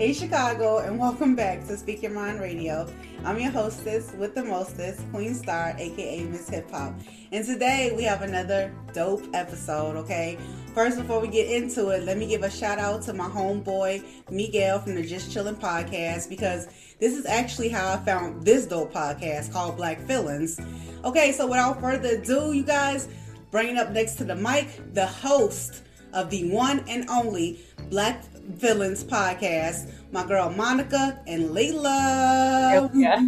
Hey Chicago, and welcome back to Speak Your Mind Radio. I'm your hostess with the mostest, Queen Star, aka Miss Hip Hop. And today we have another dope episode, okay? First, before we get into it, let me give a shout out to my homeboy Miguel from the Just Chillin' podcast because this is actually how I found this dope podcast called Black Feelings. Okay, so without further ado, you guys, bringing up next to the mic, the host of the one and only Black Feelings podcast. My girl Monica and Layla. Yeah.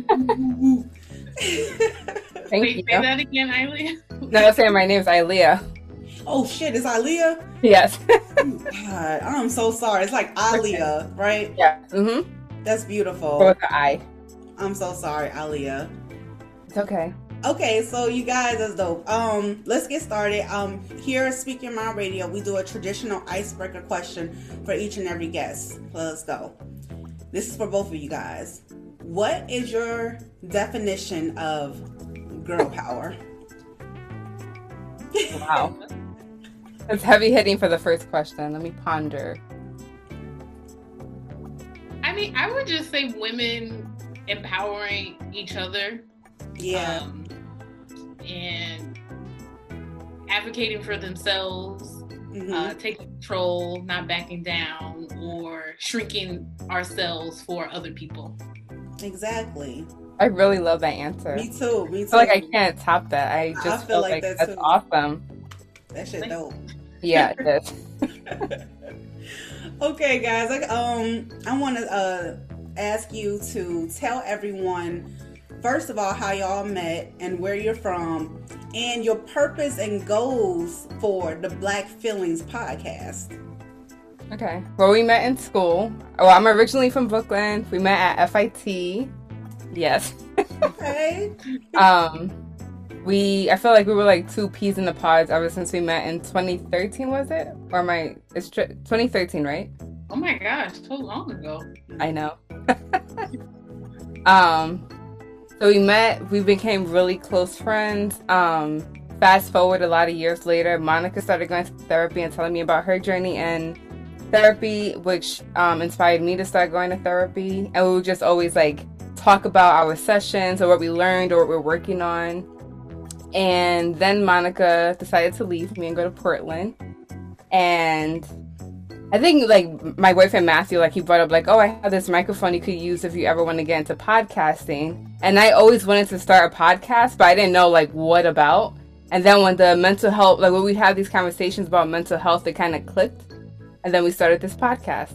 Thank Wait, you. say that again, Eileen. No, I'm saying my name's Ilea. Oh shit, it's Aaliyah? Yes. God, I'm so sorry. It's like Aaliyah, right? yeah. Mm-hmm. That's beautiful. With the I. I'm so sorry, Aaliyah. It's okay. Okay, so you guys, that's dope. Um, let's get started. Um, here at Speak Your Mind Radio, we do a traditional icebreaker question for each and every guest. Let's go. This is for both of you guys. What is your definition of girl power? Wow. it's heavy hitting for the first question. Let me ponder. I mean, I would just say women empowering each other Yeah. um, and advocating for themselves, Mhm. uh, taking control, not backing down, or shrinking ourselves for other people. exactly. I really love that answer. Me too. Me I too. feel like I can't top that. I I just feel feel like like, that that's too. awesome. that shit dope. Yeah, it is. Okay, guys. Like, um, I want to uh ask you to tell everyone first of all how y'all met and where you're from, and your purpose and goals for the Black Feelings podcast. Okay. Well, we met in school. Well, I'm originally from Brooklyn. We met at FIT. Yes. Okay. um, we I feel like we were like two peas in the pods ever since we met in 2013. Was it? Or my It's tr- 2013, right? Oh my gosh, so long ago. I know. um, so we met. We became really close friends. Um, fast forward a lot of years later, Monica started going to therapy and telling me about her journey and therapy, which um, inspired me to start going to therapy. And we would just always like talk about our sessions or what we learned or what we're working on. And then Monica decided to leave me and go to Portland. And I think like my boyfriend Matthew, like he brought up like, oh, I have this microphone you could use if you ever want to get into podcasting. And I always wanted to start a podcast, but I didn't know like what about. And then when the mental health, like when we had these conversations about mental health, it kind of clicked. And then we started this podcast.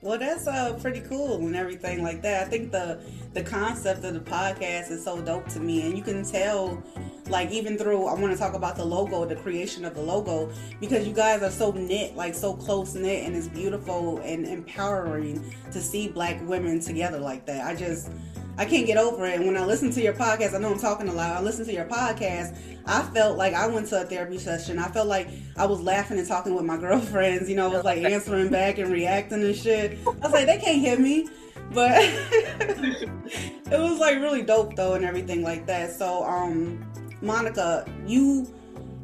Well, that's uh pretty cool and everything like that. I think the the concept of the podcast is so dope to me, and you can tell, like even through I want to talk about the logo, the creation of the logo, because you guys are so knit, like so close knit, and it's beautiful and empowering to see Black women together like that. I just I can't get over it. And when I listen to your podcast, I know I'm talking a lot. I listen to your podcast. I felt like I went to a therapy session. I felt like I was laughing and talking with my girlfriends. You know, I was like answering back and reacting and shit. I was like, they can't hear me, but it was like really dope though and everything like that. So, um, Monica, you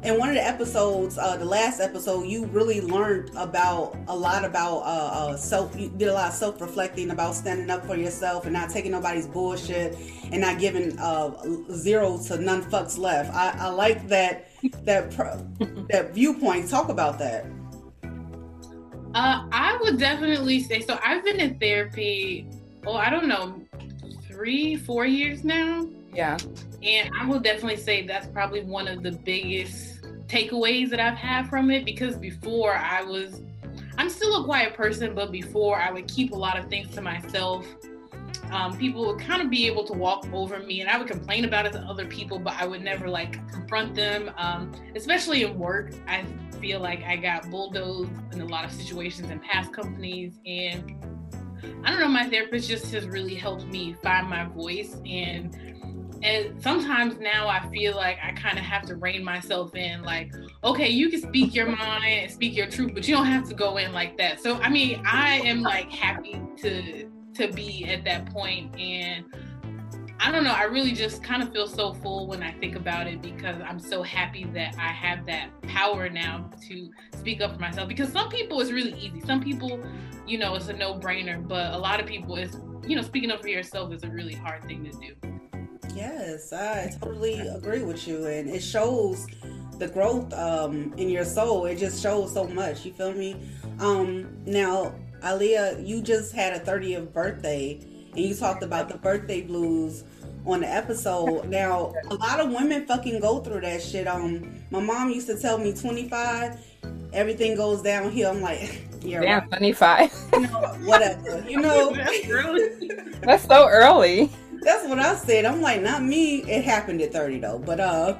in one of the episodes, uh, the last episode, you really learned about a lot about uh, uh, self. You did a lot of self reflecting about standing up for yourself and not taking nobody's bullshit and not giving uh, zero to none fucks left. I, I like that that that viewpoint. Talk about that. Uh, I would definitely say so. I've been in therapy. Oh, I don't know, three, four years now. Yeah. And I will definitely say that's probably one of the biggest takeaways that I've had from it because before I was, I'm still a quiet person, but before I would keep a lot of things to myself. Um, people would kind of be able to walk over me and I would complain about it to other people, but I would never like confront them. Um, especially in work, I feel like I got bulldozed in a lot of situations in past companies. And I don't know, my therapist just has really helped me find my voice and and sometimes now I feel like I kind of have to rein myself in, like, okay, you can speak your mind and speak your truth, but you don't have to go in like that. So I mean, I am like happy to to be at that point and I don't know, I really just kind of feel so full when I think about it because I'm so happy that I have that power now to speak up for myself. Because some people it's really easy. Some people, you know, it's a no-brainer, but a lot of people it's you know, speaking up for yourself is a really hard thing to do. Yes, I totally agree with you, and it shows the growth um, in your soul. It just shows so much. You feel me? Um, now, Aaliyah, you just had a 30th birthday, and you talked about the birthday blues on the episode. Now, a lot of women fucking go through that shit. Um, my mom used to tell me 25, everything goes downhill. I'm like, yeah, Damn, right. 25. You know, whatever. You know, That's so early. That's what I said. I'm like, not me. It happened at 30 though, but uh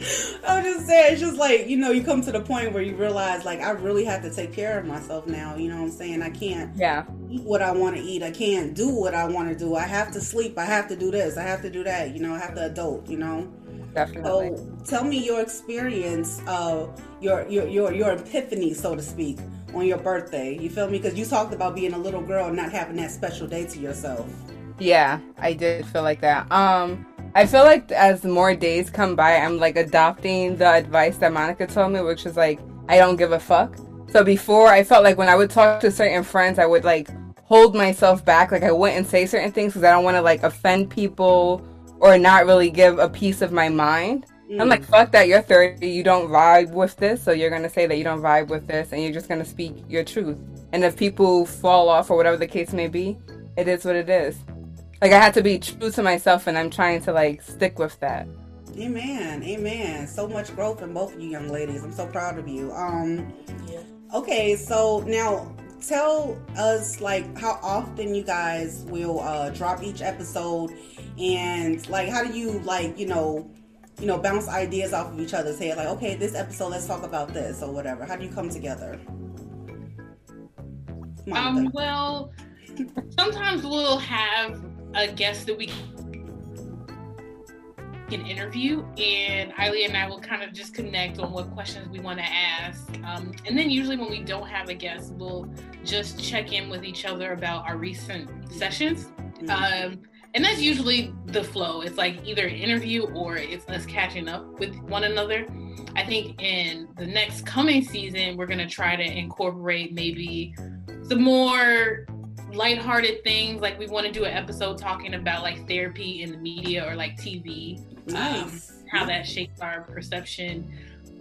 I'm just saying, it's just like, you know, you come to the point where you realize like I really have to take care of myself now, you know what I'm saying? I can't Yeah. eat what I want to eat. I can't do what I want to do. I have to sleep. I have to do this. I have to do that. You know, I have to adult, you know? Definitely. So tell me your experience, uh, your your your your epiphany, so to speak, on your birthday. You feel me? Because you talked about being a little girl and not having that special day to yourself. Yeah, I did feel like that. Um, I feel like as more days come by, I'm like adopting the advice that Monica told me, which is like, I don't give a fuck. So before, I felt like when I would talk to certain friends, I would like hold myself back. Like I wouldn't say certain things because I don't want to like offend people or not really give a piece of my mind. I'm like, mm. fuck that, you're 30, you don't vibe with this, so you're gonna say that you don't vibe with this, and you're just gonna speak your truth. And if people fall off or whatever the case may be, it is what it is. Like, I had to be true to myself, and I'm trying to, like, stick with that. Amen. Amen. So much growth in both of you young ladies. I'm so proud of you. Um okay, so now tell us like how often you guys will uh drop each episode and like how do you like, you know, you know, bounce ideas off of each other's head like, okay, this episode let's talk about this or whatever. How do you come together? Monica. Um, well, sometimes we'll have a guest that we can interview, and Eileen and I will kind of just connect on what questions we want to ask. Um, and then usually when we don't have a guest, we'll just check in with each other about our recent sessions. Um, and that's usually the flow. It's like either an interview or it's us catching up with one another. I think in the next coming season, we're gonna try to incorporate maybe some more lighthearted things. Like we want to do an episode talking about like therapy in the media or like TV, nice. um, how that shapes our perception.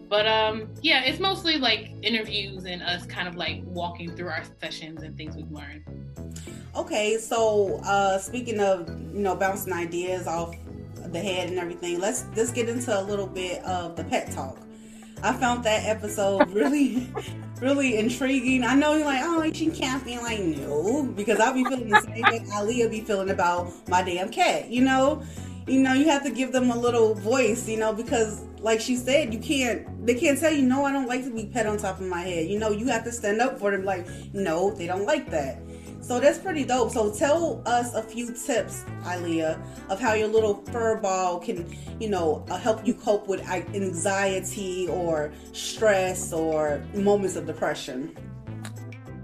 But um, yeah, it's mostly like interviews and us kind of like walking through our sessions and things we've learned. Okay, so uh speaking of you know bouncing ideas off the head and everything, let's let's get into a little bit of the pet talk. I found that episode really, really intriguing. I know you're like, oh, she can't be like, no, because I'll be feeling the same way Aaliyah be feeling about my damn cat. You know, you know, you have to give them a little voice. You know, because like she said, you can't. They can't tell you, no, I don't like to be pet on top of my head. You know, you have to stand up for them. Like, no, they don't like that. So that's pretty dope. So tell us a few tips, Ilea, of how your little fur ball can, you know, uh, help you cope with anxiety or stress or moments of depression.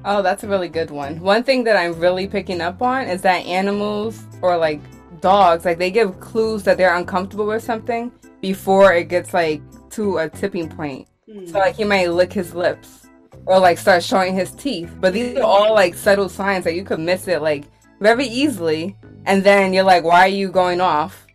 Oh, that's a really good one. One thing that I'm really picking up on is that animals or like dogs, like they give clues that they're uncomfortable with something before it gets like to a tipping point. So like he might lick his lips or like start showing his teeth. But these are all like subtle signs that you could miss it like very easily. And then you're like, why are you going off?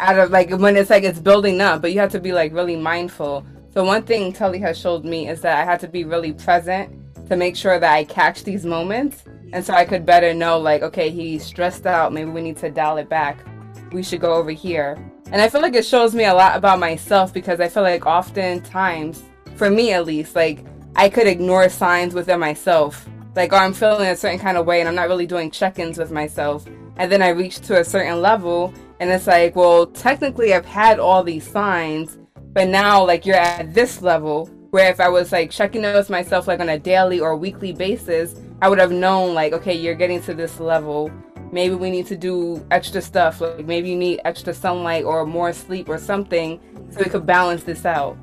out of like when it's like it's building up, but you have to be like really mindful. So one thing Tully has showed me is that I had to be really present to make sure that I catch these moments, and so I could better know like, okay, he's stressed out. Maybe we need to dial it back. We should go over here. And I feel like it shows me a lot about myself because I feel like oftentimes, for me at least, like I could ignore signs within myself. Like, oh, I'm feeling a certain kind of way and I'm not really doing check ins with myself. And then I reach to a certain level and it's like, well, technically I've had all these signs, but now like you're at this level where if I was like checking in with myself like on a daily or weekly basis, I would have known like, okay, you're getting to this level. Maybe we need to do extra stuff. Like maybe you need extra sunlight or more sleep or something so we could balance this out.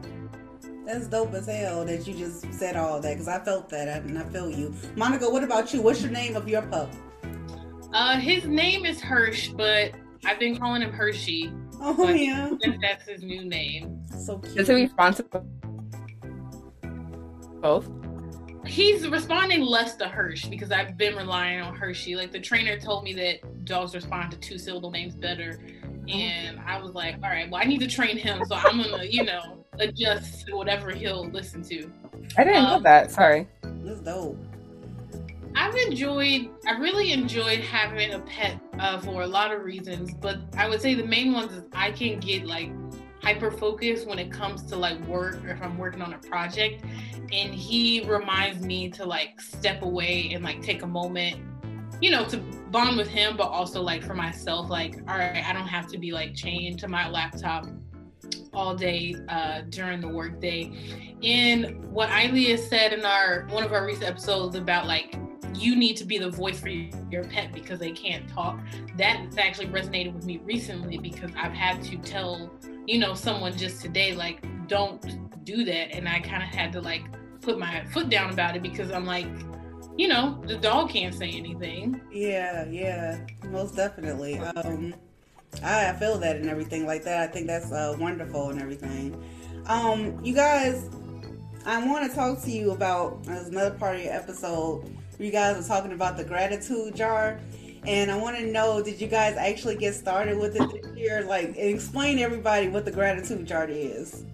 That's dope as hell that you just said all that because I felt that and I feel you. Monica, what about you? What's your name of your pup? Uh, his name is Hirsch, but I've been calling him Hershey. Oh yeah, that's his new name. So cute. Is he responsible? Both. He's responding less to Hirsch because I've been relying on Hershey. Like the trainer told me that dogs respond to two syllable names better. And I was like, all right, well, I need to train him. So I'm going to, you know, adjust to whatever he'll listen to. I didn't know Um, that. Sorry. That's dope. I've enjoyed, I really enjoyed having a pet uh, for a lot of reasons, but I would say the main ones is I can get like hyper focused when it comes to like work or if I'm working on a project. And he reminds me to like step away and like take a moment, you know, to bond with him, but also like for myself, like, all right, I don't have to be like chained to my laptop all day uh, during the workday. And what Ilea said in our one of our recent episodes about like you need to be the voice for your pet because they can't talk. That actually resonated with me recently because I've had to tell you know someone just today like don't do that, and I kind of had to like put my foot down about it because I'm like. You know, the dog can't say anything. Yeah, yeah, most definitely. Um, I, I feel that and everything like that. I think that's uh, wonderful and everything. Um, you guys, I want to talk to you about as another part of your episode. You guys were talking about the gratitude jar, and I want to know: Did you guys actually get started with it this year? Like, explain to everybody what the gratitude jar is.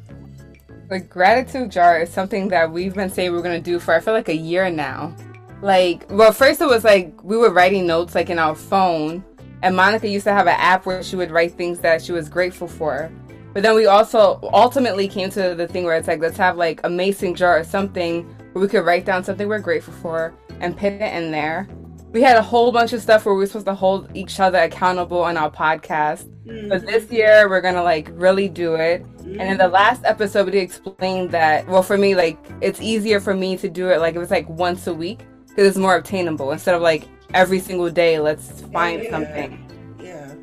The gratitude jar is something that we've been saying we're gonna do for I feel like a year now. Like, well, first it was like we were writing notes like in our phone, and Monica used to have an app where she would write things that she was grateful for. But then we also ultimately came to the thing where it's like let's have like a mason jar or something where we could write down something we're grateful for and put it in there. We had a whole bunch of stuff where we were supposed to hold each other accountable on our podcast. But mm-hmm. this year we're gonna like really do it. And in the mm-hmm. last episode we explained that well for me like it's easier for me to do it like it was like once a week because it's more obtainable instead of like every single day let's find Yeah. something. Yeah.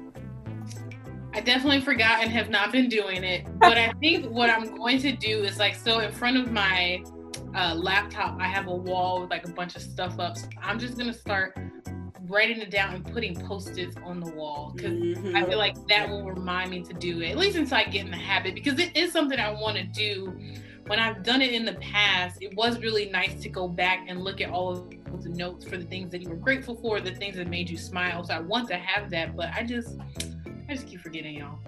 I definitely forgot and have not been doing it. But I think what I'm going to do is like so in front of my uh, laptop, I have a wall with like a bunch of stuff up. So I'm just gonna start writing it down and putting post-its on the wall because Mhm. I feel like that will remind me to do it at least until I get in the habit because it is something I want to do. When I've done it in the past, it was really nice to go back and look at all of the notes for the things that you were grateful for, the things that made you smile. So I want to have that, but I just I just keep forgetting y'all.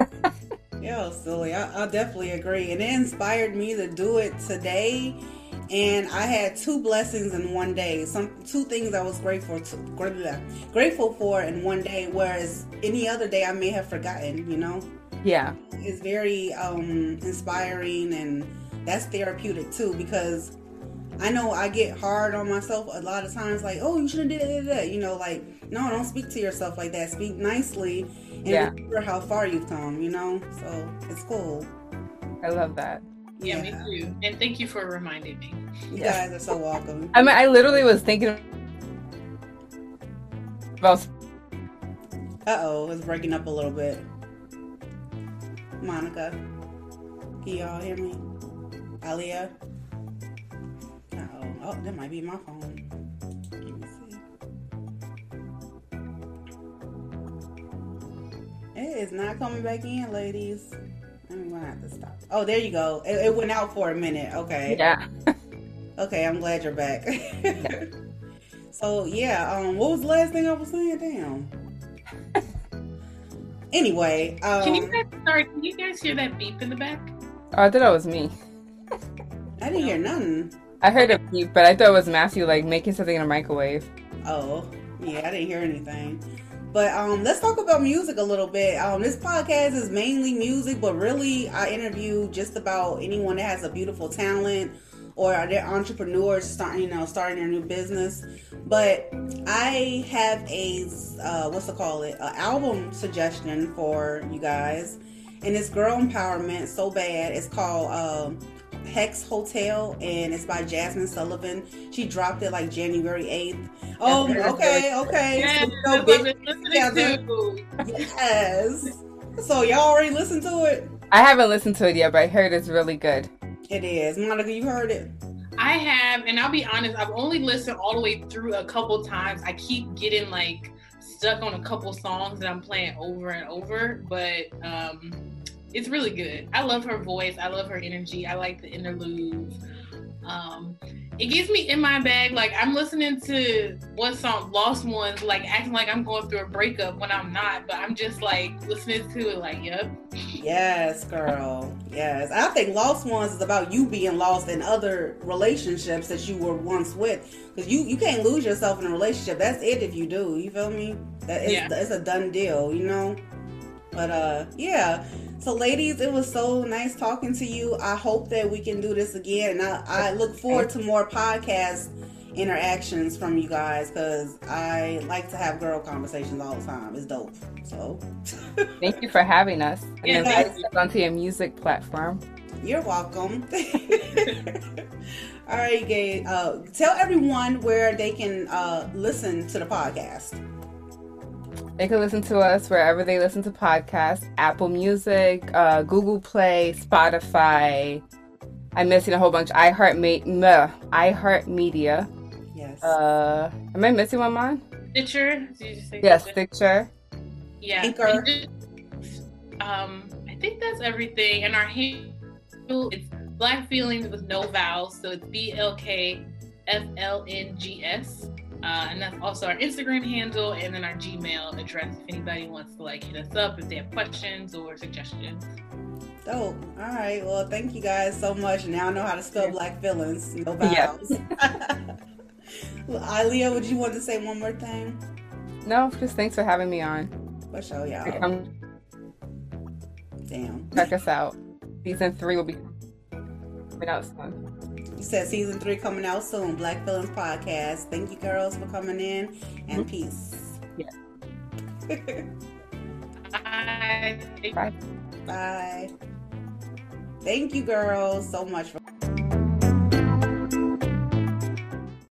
Yeah, silly. I, I definitely agree. And it inspired me to do it today. And I had two blessings in one day. Some two things I was grateful to gra- grateful for in one day, whereas any other day I may have forgotten. You know, Yeah. it's very um, inspiring and that's therapeutic too because I know I get hard on myself a lot of times. Like, oh, you shouldn't did that. You know, like no, don't speak to yourself like that. Speak nicely and Yeah. remember how far you've come. You know, so it's cool. I love that. Yeah, Yeah. me too. And thank you for reminding me. You Yeah. guys are so welcome. I mean I literally was thinking about Uh oh, it's breaking up a little bit. Monica, can y'all hear me? Alia? Oh. That might be my phone. Let me see. It is not coming back in, ladies. I'm gonna have to stop. Oh, there you go. It, it went out for a minute. Okay. Yeah. Okay, I'm glad you're back. so yeah, um, what was the last thing I was saying? Damn. Anyway, um, Can you guys sorry? Can you guys hear that beep in the back? Oh, I thought that was me. I didn't hear nothing. I heard a beep, but I thought it was Matthew like making something in a microwave. Oh, yeah, I didn't hear anything. But um, let's talk about music a little bit. Um, this podcast is mainly music, but really, I interview just about anyone that has a beautiful talent or are they're entrepreneurs starting, you know, starting their new business. But I have a uh, what's it call it? An album suggestion for you guys, and it's girl empowerment so bad. It's called. Um, Hex Hotel, and it's by Jazmine Sullivan. She dropped it like January 8th. Oh, okay, okay. Yes, so I've big been listening together. to. Yes. So y'all already listened to it? I haven't listened to it yet, but I heard it's really good. It is. Monica, you heard it? I have, and I'll be honest, I've only listened all the way through a couple times. I keep getting like stuck on a couple songs that I'm playing over and over, but um it's really good. I love her voice. I love her energy. I like the interludes. Um, it gets me in my bag. Like I'm listening to what song, Lost Ones, like acting like I'm going through a breakup when I'm not, but I'm just like listening to it, like, yep. Yes, girl. Yes. I think Lost Ones is about you being lost in other relationships that you were once with. Because you, you can't lose yourself in a relationship. That's it if you do. You feel me? That is Yeah. it's a done deal, you know? But uh yeah. So ladies, it was so nice talking to you. I hope that we can do this again. And I, I look forward to more podcast interactions from you guys because I like to have girl conversations all the time. It's dope. So Thank you for having us and Yeah, inviting thank onto your music platform. You're welcome. All right, Gay. Uh, tell everyone where they can uh, listen to the podcast. They can listen to us wherever they listen to podcasts Apple Music, uh, Google Play, Spotify. I'm missing a whole bunch. iHeart Ma- iHeart Media. Yes. Uh, am I missing one, Mom? Stitcher. Did you say Yes, Stitcher? Stitcher. Yeah. Anchor. just- Um, I think that's everything. And our handle it's Black Feelings with no vowels, so it's B L K F L N G S. Uh, and that's also our Instagram handle and then our Gmail address if anybody wants to like hit us up if they have questions or suggestions. Dope. All right. Well, thank you guys so much. Now I know how to spell black feelings. No Yeah. vowels. well, Ilea, would you want to say one more thing? No, just thanks for having me on. For sure, y'all. Come Damn. check us out. Season three will be coming out soon. You said season three coming out soon. Black Feelings Podcast. Thank you, girls, for coming in, and mm-hmm. peace. Yeah. Bye. Bye. Bye. Thank you, girls, so much for.